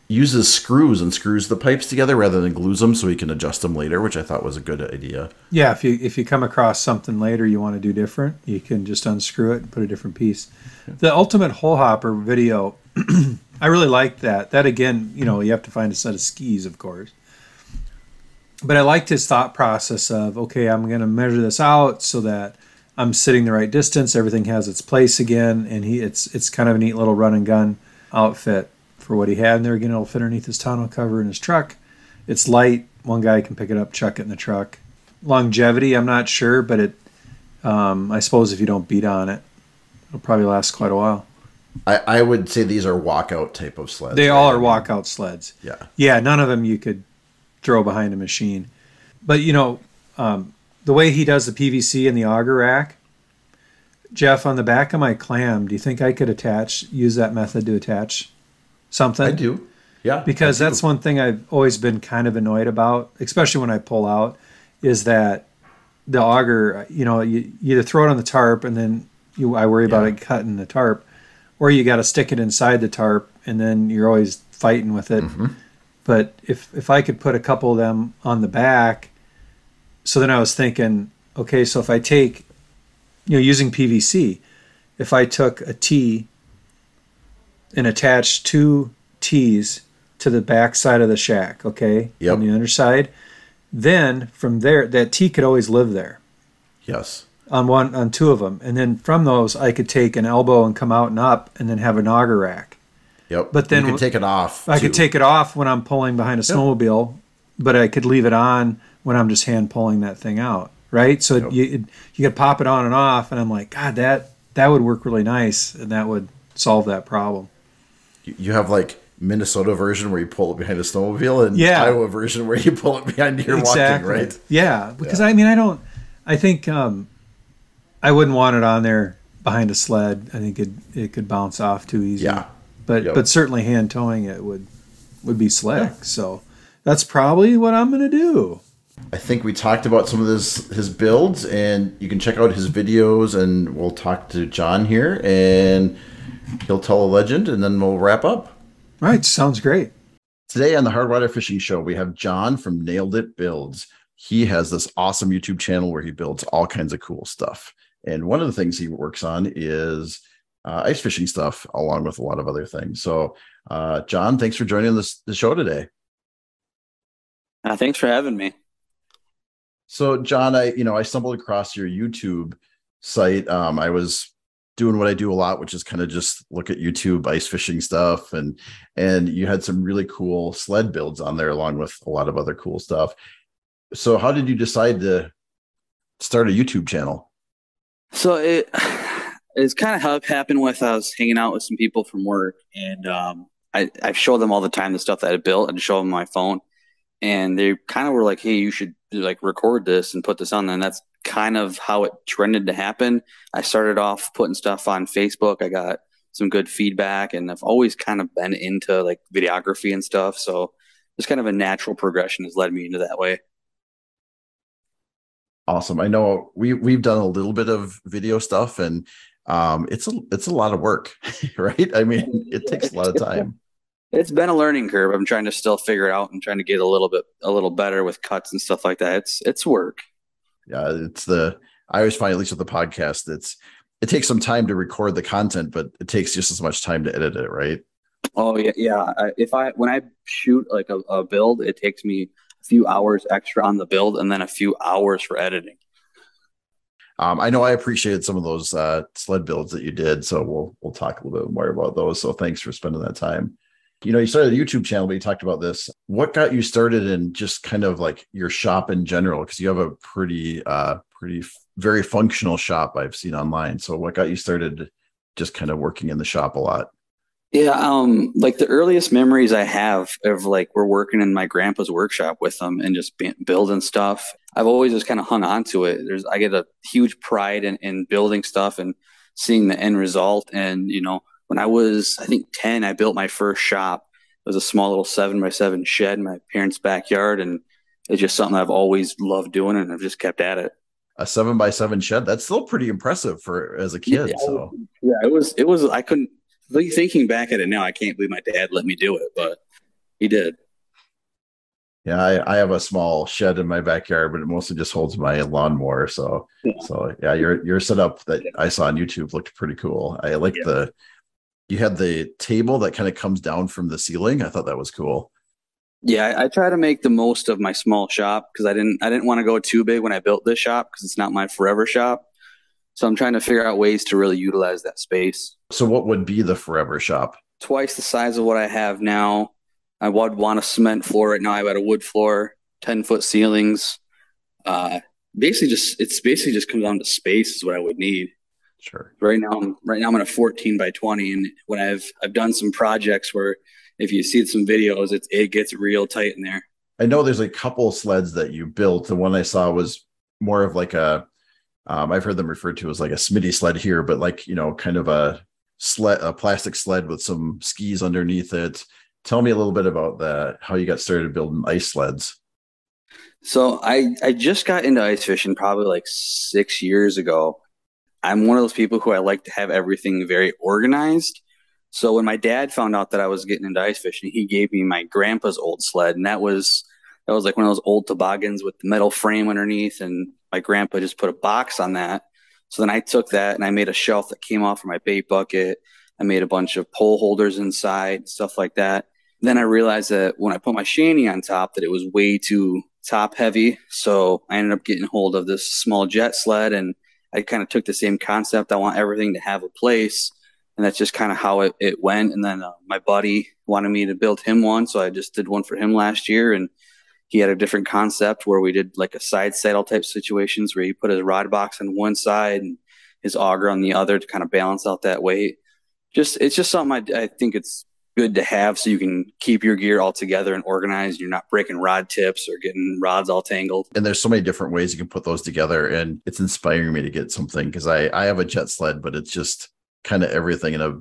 uses screws and screws the pipes together rather than glues them so he can adjust them later, which I thought was a good idea. Yeah, if you if you come across something later you want to do different, you can just unscrew it and put a different piece. The ultimate hole hopper video, I really liked that. That again, you know, you have to find a set of skis, of course. But I liked his thought process of okay, I'm going to measure this out so that I'm sitting the right distance, everything has its place again, and he it's it's kind of a neat little run and gun outfit for what he had in there. Again, it'll fit underneath his tonneau cover in his truck. It's light. One guy can pick it up, chuck it in the truck. Longevity, I'm not sure, but it. Um, I suppose if you don't beat on it, it'll probably last quite a while. I, I would say these are walkout type of sleds. They all are walkout sleds. Yeah. Yeah, none of them you could throw behind a machine. But you know, um, the way he does the PVC and the auger rack, Jeff, on the back of my clam, do you think I could attach, use that method to attach something? I do. Yeah. because do. that's one thing I've always been kind of annoyed about, especially when I pull out, is that the auger, you know, you, you either throw it on the tarp and then you I worry about it cutting the tarp, or you got to stick it inside the tarp and then you're always fighting with it. Mm-hmm. But if if I could put a couple of them on the back, so then I was thinking, okay, so if I take, you know, using PVC, if I took a T and attached two T's to the back side of the shack, okay, Yep. on the underside, then from there, that T could always live there Yes. On one on two of them, and then from those I could take an elbow and come out and up, and then have an auger rack. Yep. But then you can take it off. I could take it off when I'm pulling behind a snowmobile, but I could leave it on when I'm just hand pulling that thing out, right? So Yep. you it, you could pop it on and off, and I'm like, God, that that would work really nice, and that would solve that problem. You- have like Minnesota version where you pull it behind a snowmobile, and Yeah. Iowa version where you pull it behind your walking, right? Yeah, because Yeah. I mean, I don't. I think um, I wouldn't want it on there behind a sled. I think it it could bounce off too easy. Yeah. but Yep. but certainly hand towing it would would be slick. So that's probably what I'm gonna do. I think we talked about some of this his builds, and you can check out his videos, and we'll talk to John here, and he'll tell a legend, and then we'll wrap up. Right, sounds great. Today on the Hardwater Fishing Show, we have John from Nailed It Builds. He has this awesome YouTube channel where he builds all kinds of cool stuff. And one of the things he works on is uh, ice fishing stuff, along with a lot of other things. So, uh, John, thanks for joining this the show today. Uh, thanks for having me. So, John, I you know I stumbled across your YouTube site. Um, I was doing what I do a lot, which is kind of just look at YouTube ice fishing stuff, and and you had some really cool sled builds on there, along with a lot of other cool stuff. So, how did you decide to start a YouTube channel? So it it's kind of happened with I was hanging out with some people from work, and um, I I show them all the time the stuff that I built and show them my phone, and they kind of were like, "Hey, you should like record this and put this on." And that's kind of how it trended to happen. I started off putting stuff on Facebook. I got some good feedback, and I've always kind of been into like videography and stuff. So it's kind of a natural progression has led me into that way. Awesome. I know we we've done a little bit of video stuff, and um, it's a it's a lot of work, right? I mean, it takes a lot of time. it's been a learning curve. I'm trying to still figure it out and trying to get a little bit a little better with cuts and stuff like that. It's it's work. Yeah, it's the I always find at least with the podcast, it's it takes some time to record the content, but it takes just as much time to edit it, right? Oh yeah, yeah. If I when I shoot like a, a build, it takes me few hours extra on the build and then a few hours for editing. Um, I know I appreciated some of those uh, sled builds that you did, so we'll we'll talk a little bit more about those. So thanks for spending that time. You know, you started a YouTube channel, but you talked about this. What got you started in just kind of like your shop in general? Because you have a pretty, uh, pretty very functional shop I've seen online. So what got you started just kind of working in the shop a lot? Yeah, um, like the earliest memories I have of like we're working in my grandpa's workshop with them and just building stuff. I've always just kind of hung on to it. There's I get a huge pride in, in building stuff and seeing the end result. And you know, when I was I think ten, I built my first shop. It was a small little seven by seven shed in my parents' backyard, and it's just something I've always loved doing, and I've just kept at it. A seven by seven shed. That's still pretty impressive for as a kid. Yeah, so yeah, it was. It was. I couldn't thinking back at it now, I can't believe my dad let me do it, but he did. Yeah, I, I have a small shed in my backyard, but it mostly just holds my lawnmower. So, yeah. so yeah, your your setup that I saw on YouTube looked pretty cool. I like yeah. the you had the table that kind of comes down from the ceiling. I thought that was cool. Yeah, I, I try to make the most of my small shop because I didn't I didn't want to go too big when I built this shop because it's not my forever shop. So I'm trying to figure out ways to really utilize that space. So what would be the forever shop? Twice the size of what I have now. I would want a cement floor right now. I've got a wood floor, 10 foot ceilings. Uh, basically just, it's basically just comes down to space is what I would need. Sure. Right now, I'm, right now I'm in a 14 by 20. And when I've, I've done some projects where if you see some videos, it, it gets real tight in there. I know there's a couple sleds that you built. The one I saw was more of like a um, I've heard them referred to as like a Smitty sled here, but like you know, kind of a sled, a plastic sled with some skis underneath it. Tell me a little bit about that. How you got started building ice sleds? So I I just got into ice fishing probably like six years ago. I'm one of those people who I like to have everything very organized. So when my dad found out that I was getting into ice fishing, he gave me my grandpa's old sled, and that was that was like one of those old toboggans with the metal frame underneath and my grandpa just put a box on that. So then I took that and I made a shelf that came off of my bait bucket. I made a bunch of pole holders inside, stuff like that. Then I realized that when I put my shanty on top, that it was way too top heavy. So I ended up getting hold of this small jet sled and I kind of took the same concept. I want everything to have a place. And that's just kind of how it, it went. And then uh, my buddy wanted me to build him one. So I just did one for him last year. And he had a different concept where we did like a side saddle type situations where he put his rod box on one side and his auger on the other to kind of balance out that weight. Just it's just something I, I think it's good to have so you can keep your gear all together and organized. You're not breaking rod tips or getting rods all tangled. And there's so many different ways you can put those together. And it's inspiring me to get something because I, I have a jet sled, but it's just kind of everything in a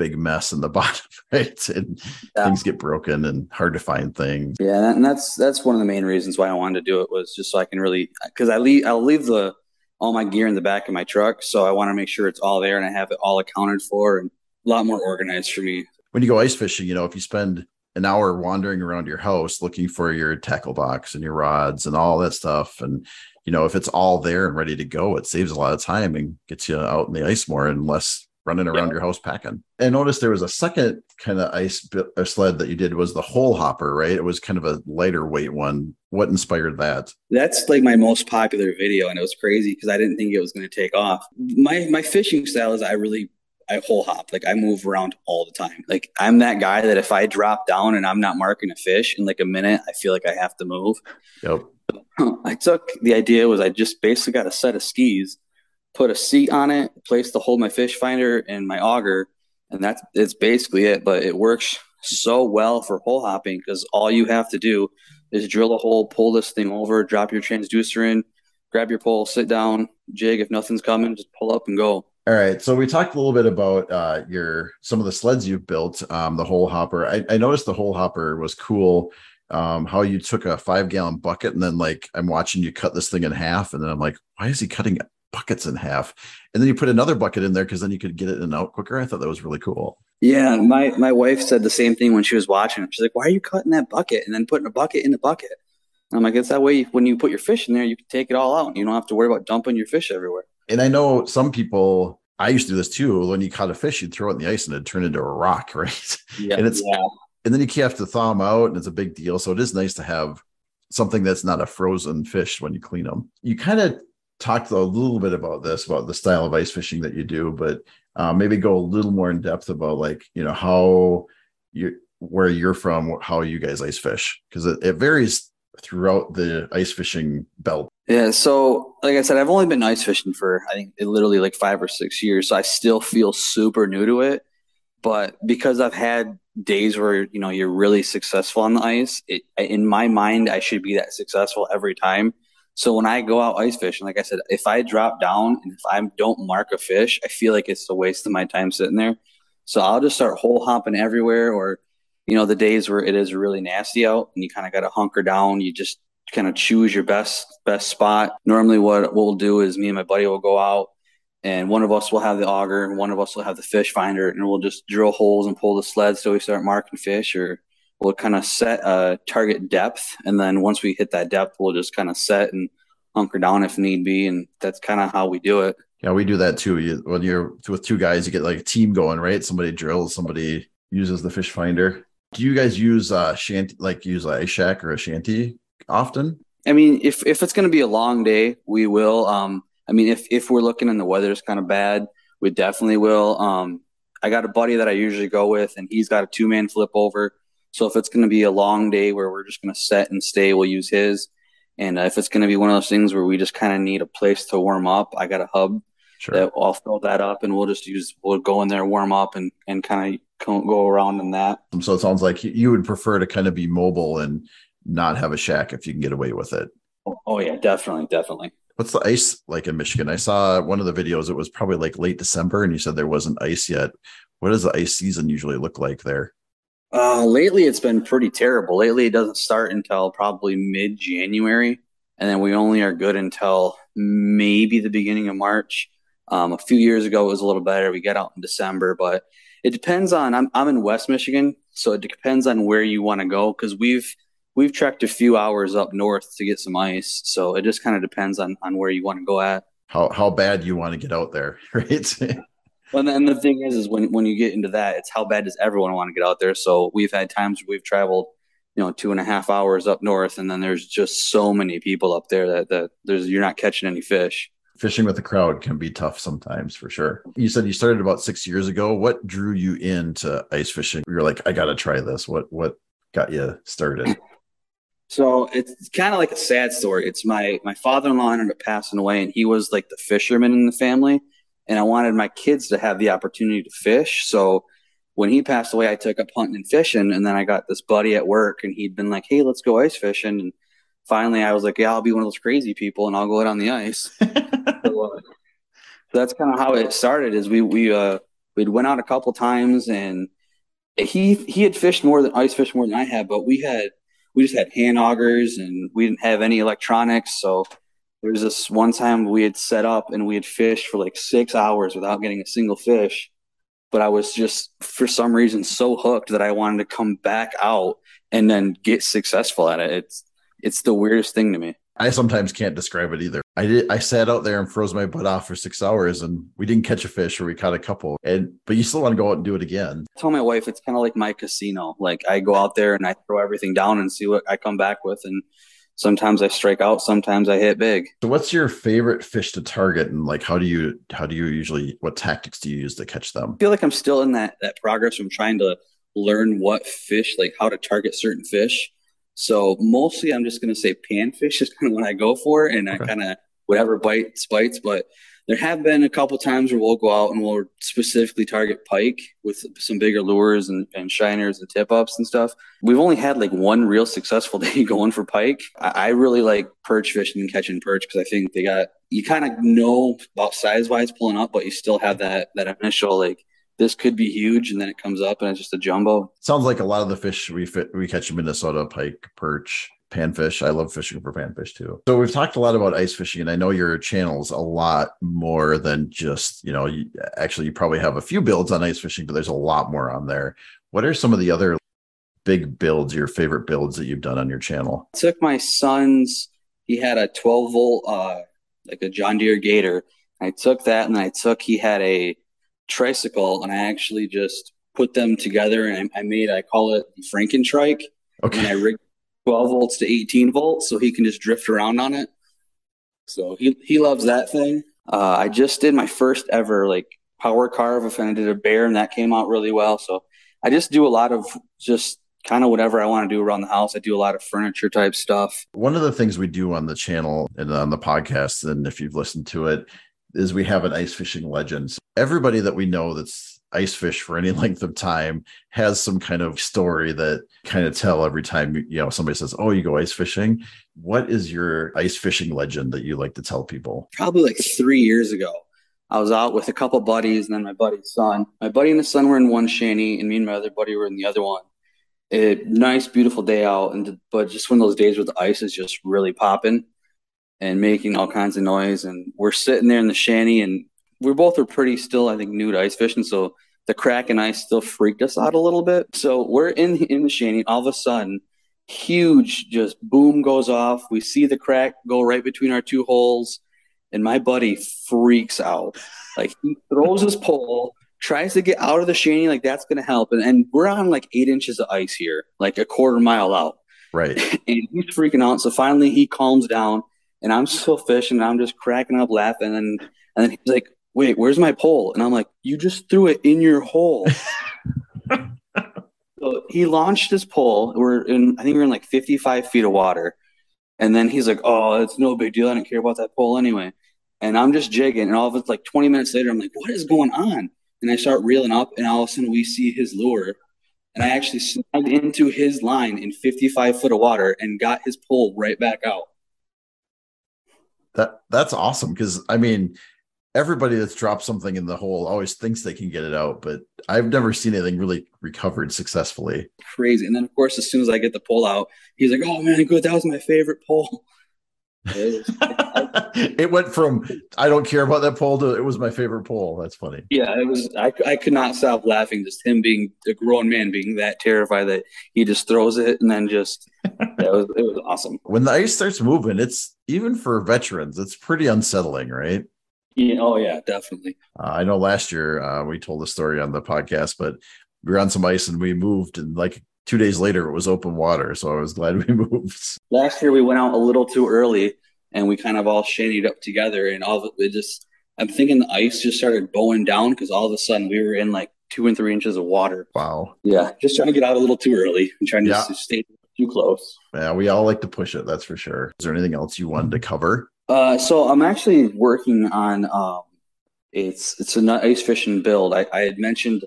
big mess in the bottom, right? And yeah. things get broken and hard to find things. Yeah, and that's that's one of the main reasons why I wanted to do it was just so I can really because I leave I'll leave the all my gear in the back of my truck, so I want to make sure it's all there and I have it all accounted for and a lot more organized for me. When you go ice fishing, you know, if you spend an hour wandering around your house looking for your tackle box and your rods and all that stuff and you know if it's all there and ready to go it saves a lot of time and gets you out in the ice more and less running around yeah. your house packing. I noticed there was a second kind of ice uh, sled that you did was the hole hopper, right? It was kind of a lighter weight one. What inspired that? That's like my most popular video, and it was crazy because I didn't think it was going to take off. My my fishing style is I really I hole hop. Like I move around all the time. Like I'm that guy that if I drop down and I'm not marking a fish in like a minute, I feel like I have to move. Yep. I took the idea was I just basically got a set of skis put a seat on it, place to hold my fish finder and my auger, and that's it's basically it. But it works so well for hole hopping because all you have to do is drill a hole, pull this thing over, drop your transducer in, grab your pole, sit down, jig. If nothing's coming, just pull up and go. All right. So we talked a little bit about uh, your some of the sleds you've built, um, the hole hopper. I, I noticed the hole hopper was cool. Um, how you took a five gallon bucket and then like I'm watching you cut this thing in half, and then I'm like, why is he cutting buckets in half and then you put another bucket in there because then you could get it in and out quicker i thought that was really cool Yeah, my my wife said the same thing when she was watching. She's like, "Why are you cutting that bucket and then putting a bucket in the bucket?" And I'm like, "It's that way. When you put your fish in there, you can take it all out. And you don't have to worry about dumping your fish everywhere." And I know some people. I used to do this too. When you caught a fish, you'd throw it in the ice and it'd turn into a rock, right? Yeah, and it's yeah. and then you have to thaw them out, and it's a big deal. So it is nice to have something that's not a frozen fish when you clean them. You kind of talked a little bit about this about the style of ice fishing that you do, but uh, maybe go a little more in depth about like you know how you where you're from, how you guys ice fish because it, it varies throughout the ice fishing belt. Yeah, so like I said, I've only been ice fishing for I think literally like five or six years, so I still feel super new to it. But because I've had days where you know you're really successful on the ice, it, in my mind, I should be that successful every time. So when I go out ice fishing, like I said, if I drop down and if I don't mark a fish, I feel like it's a waste of my time sitting there. So I'll just start hole hopping everywhere, or you know, the days where it is really nasty out and you kind of got to hunker down. You just kind of choose your best best spot. Normally, what what we'll do is me and my buddy will go out, and one of us will have the auger, and one of us will have the fish finder, and we'll just drill holes and pull the sled so we start marking fish, or we'll kind of set a target depth, and then once we hit that depth, we'll just kind of set and hunker down if need be, and that's kind of how we do it. Yeah, we do that too. You, when you're with two guys, you get like a team going, right? Somebody drills, somebody uses the fish finder. Do you guys use uh shanty, like use a shack or a shanty often? I mean, if if it's going to be a long day, we will. Um, I mean, if if we're looking and the weather's kind of bad, we definitely will. Um, I got a buddy that I usually go with, and he's got a two man flip over. So if it's going to be a long day where we're just going to set and stay, we'll use his. And uh, if it's going to be one of those things where we just kind of need a place to warm up, I got a hub Sure. that I'll fill that up, and we'll just use we'll go in there, warm up, and and kind of go around in that. So it sounds like you- you would prefer to kind of be mobile and not have a shack if you can get away with it. Oh yeah, definitely, definitely. What's the ice like in Michigan? I saw one of the videos. It was probably like late December, and you said there wasn't ice yet. What does the ice season usually look like there? Uh, lately, it's been pretty terrible. Lately, it doesn't start until probably mid January, and then we only are good until maybe the beginning of March. Um, a few years ago, it was a little better. We get out in December, but it depends on. I'm I'm in West Michigan, so it depends on where you want to go because we've we've trekked a few hours up north to get some ice. So it just kind of depends on on where you want to go at. How how bad you want to get out there, right? Well, and the thing is, is when when you get into that, it's how bad does everyone want to get out there? So we've had times we've traveled, you know, two and a half hours up north, and then there's just so many people up there that that there's you're not catching any fish. Fishing with a crowd can be tough sometimes, for sure. You said you started about six years ago. What drew you into ice fishing? You're like, I got to try this. What what got you started? So it's kind of like a sad story. It's my my father in law ended up passing away, and he was like the fisherman in the family, and I wanted my kids to have the opportunity to fish. So when he passed away, I took up hunting and fishing, and then I got this buddy at work, and he'd been like, "Hey, let's go ice fishing." And finally, I was like, "Yeah, I'll be one of those crazy people, and I'll go out on the ice." so, uh, that's kind of how it started. Is we we uh we'd went out a couple times, and he he had fished more than ice fished more than I had, but we had we just had hand augers, and we didn't have any electronics. So there was this one time we had set up, and we had fished for like six hours without getting a single fish. But I was just for some reason so hooked that I wanted to come back out and then get successful at it. It's it's the weirdest thing to me. I sometimes can't describe it either. I did. I sat out there and froze my butt off for six hours, and we didn't catch a fish, or we caught a couple. And but you still want to go out and do it again. I tell my wife it's kind of like my casino. Like I go out there and I throw everything down and see what I come back with, and sometimes I strike out, sometimes I hit big. So, what's your favorite fish to target, and like how do you how do you usually what tactics do you use to catch them? I feel like I'm still in that that progress from trying to learn what fish, like how to target certain fish. So mostly I'm just gonna say panfish is kind of what I go for, and Okay. I kind of whatever bites bites. But there have been a couple times where we'll go out and we'll specifically target pike with some bigger lures and, and shiners and tip ups and stuff. We've only had like one real successful day going for pike. I, I really like perch fishing and catching perch because I think they got you kind of know about size wise pulling up, but you still have that that initial like this could be huge, and then it comes up and it's just a jumbo. Sounds like a lot of the fish we fit we catch in Minnesota, pike, perch. Panfish. I love fishing for panfish too. So we've talked a lot about ice fishing, and I know your channel's a lot more than just you know. You, actually, you probably have a few builds on ice fishing, but there's a lot more on there. What are some of the other big builds, your favorite builds that you've done on your channel? I took my son's. He had a 12 volt, uh, like a John Deere Gator. I took that, and I took he had a tricycle, and I actually just put them together, and I, I made I call it the Frankentrike. Okay. And I rigged 12 volts to 18 volts so he can just drift around on it. So he, he loves that thing. Uh, I just did my first ever like power carve if I did a bear and that came out really well. So I just do a lot of just kind of whatever I want to do around the house. I do a lot of furniture type stuff. One of the things we do on the channel and on the podcast, and if you've listened to it, is we have an ice fishing legend. So Everybody that we know that's ice fish for any length of time has some kind of story that kind of tell every time you know somebody says oh you go ice fishing what is your ice fishing legend that you like to tell people Probably like three years ago, I was out with a couple buddies and then my buddy's son. My buddy and his son were in one shanty, and me and my other buddy were in the other one. A nice, beautiful day out, and but just one of those days where the ice is just really popping and making all kinds of noise. And we're sitting there in the shanty, and we both were pretty still, I think, new to ice fishing, so the crack and ice still freaked us out a little bit. So we're in in the shanty, all of a sudden, huge just boom goes off. We see the crack go right between our two holes, and my buddy freaks out. Like he throws his pole, tries to get out of the shanty, like that's gonna help. And, and we're on like eight inches of ice here, like a quarter mile out. right And he's freaking out. So finally he calms down and I'm still fishing and I'm just cracking up laughing. And and then he's like, Wait, where's my pole? And I'm like, You just threw it in your hole. so he launched his pole. We're in I think we're in like 55 feet of water. And then he's like, Oh, it's no big deal. I don't care about that pole anyway. And I'm just jigging. And all of it's like 20 minutes later, I'm like, What is going on? And I start reeling up, and all of a sudden we see his lure. And I actually snagged into his line in 55 foot of water and got his pole right back out. that that's awesome because i mean everybody that's dropped something in the hole always thinks they can get it out but i've never seen anything really recovered successfully Crazy. And then, of course, as soon as I get the pole out, he's like, Oh man, good. That was my favorite pole. It went from i don't care about that pole to it was my favorite pole that's funny yeah, it was. I, I could not stop laughing. Just him being a grown man, being that terrified that he just throws it and then just, yeah, was, it was awesome. when the ice starts moving it's even for veterans it's pretty unsettling right Yeah, oh, yeah, definitely. Uh, I know last year uh, we told the story on the podcast, but we were on some ice and we moved, and like two days later it was open water. So I was glad we moved. last year we went out a little too early and we kind of all shantied up together and all of it, it just i'm thinking the ice just started bowing down because all of a sudden we were in like two and three inches of water Wow. yeah just trying to get out a little too early and trying to Yeah. stay too close Yeah, we all like to push it. That's for sure. Is there anything else you wanted to cover? Uh, so i'm actually working on um, it's it's an ice fishing build I, I had mentioned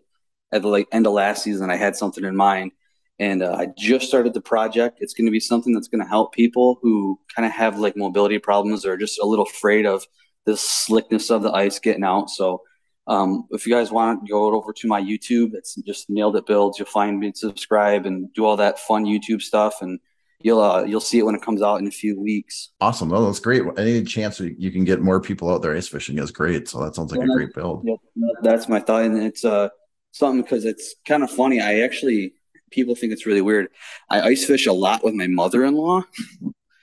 at the like end of last season i had something in mind and uh, I just started the project. It's going to be something that's going to help people who kind of have like mobility problems or just a little afraid of the slickness of the ice getting out. So, um, if you guys want go over to my YouTube, it's just Nailed It Builds. You'll find me, subscribe, and do all that fun YouTube stuff, and you'll uh, you'll see it when it comes out in a few weeks. Awesome. No, that's great. Any chance you can get more people out there ice fishing is great. So that sounds like a great build. Yep, that's my thought, and it's uh something because it's kind of funny. I actually people think it's really weird. I ice fish a lot with my mother-in-law.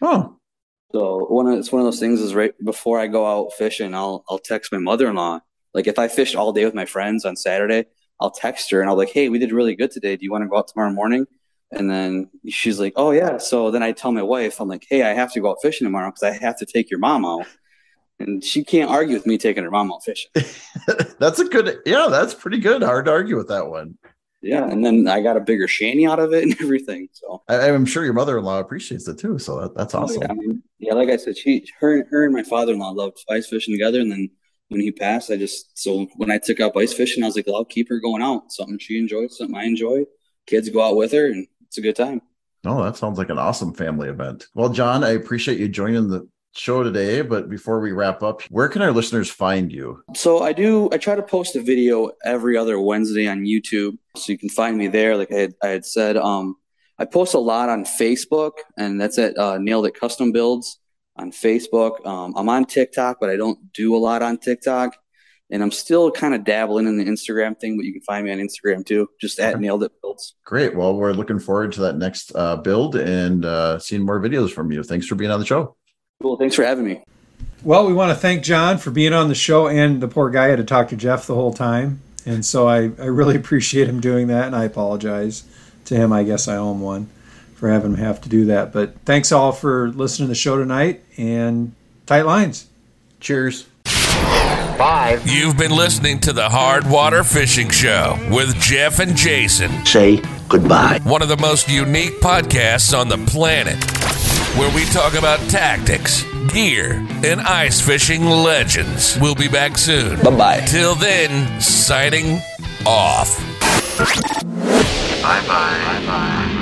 Oh, So one of it's one of those things is right before I go out fishing, I'll I'll text my mother-in-law. Like if I fished all day with my friends on Saturday, I'll text her and I'll be like, "Hey, we did really good today. Do you want to go out tomorrow morning?" And then she's like, "Oh yeah." So then I tell my wife, I'm like, "Hey, I have to go out fishing tomorrow because I have to take your mom out." And she can't argue with me taking her mom out fishing. that's a good. Yeah, that's pretty good. Hard to argue with that one. Yeah, and then I got a bigger shanty out of it and everything. So I, I'm sure your mother-in-law appreciates it too. So that, that's oh, awesome. Oh, yeah, I mean, yeah, like I said, she, her, her and my father-in-law loved ice fishing together. And then when he passed, I just so when I took up ice fishing, I was like, well, I'll keep her going out. Something she enjoys, something I enjoy. Kids go out with her, and it's a good time. No, that sounds like an awesome family event. Well, John, I appreciate you joining the show today. But before we wrap up, where can our listeners find you? So I do. I try to post a video every other Wednesday on YouTube, so you can find me there. Like I had, I had said, um, I post a lot on Facebook, and that's at uh, Nailed It Custom Builds on Facebook. Um, I'm on TikTok, but I don't do a lot on TikTok. And I'm still kind of dabbling in the Instagram thing, but you can find me on Instagram too, just at Okay. Nailed It Builds. Great. Well, we're looking forward to that next uh, build and uh, seeing more videos from you. Thanks for being on the show. Cool. Thanks for having me. Well, we want to thank John for being on the show, and the poor guy had to talk to Jeff the whole time. And so I, I really appreciate him doing that, and I apologize to him. I guess I owe him one for having him have to do that. But thanks all for listening to the show tonight, and tight lines. Cheers. Five. You've been listening to the Hard Water Fishing Show with Jeff and Jason, Say goodbye. one of the most unique podcasts on the planet, where we talk about tactics, gear, and ice fishing legends. We'll be back soon. Bye bye. Till then, signing off. Bye bye. Bye bye.